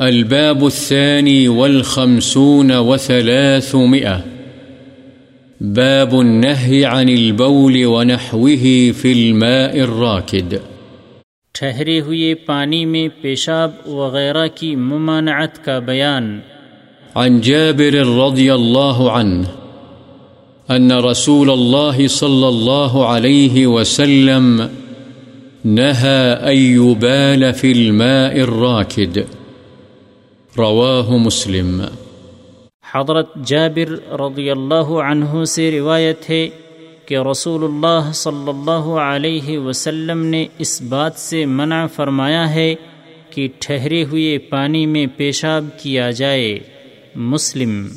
الباب الثاني والخمسون وثلاثمئة باب النهي عن البول ونحوه في الماء الراكد. ٹھہرے ہوئے پانی میں پیشاب وغیرہ کی ممانعت کا بیان۔ عن جابر رضي الله عنه أن رسول الله صلى الله عليه وسلم نهى أن يبال في الماء الراكد رواه مسلم. حضرت جابر رضی اللہ عنہ سے روایت ہے کہ رسول اللہ صلی اللہ علیہ وسلم نے اس بات سے منع فرمایا ہے کہ ٹھہرے ہوئے پانی میں پیشاب کیا جائے. مسلم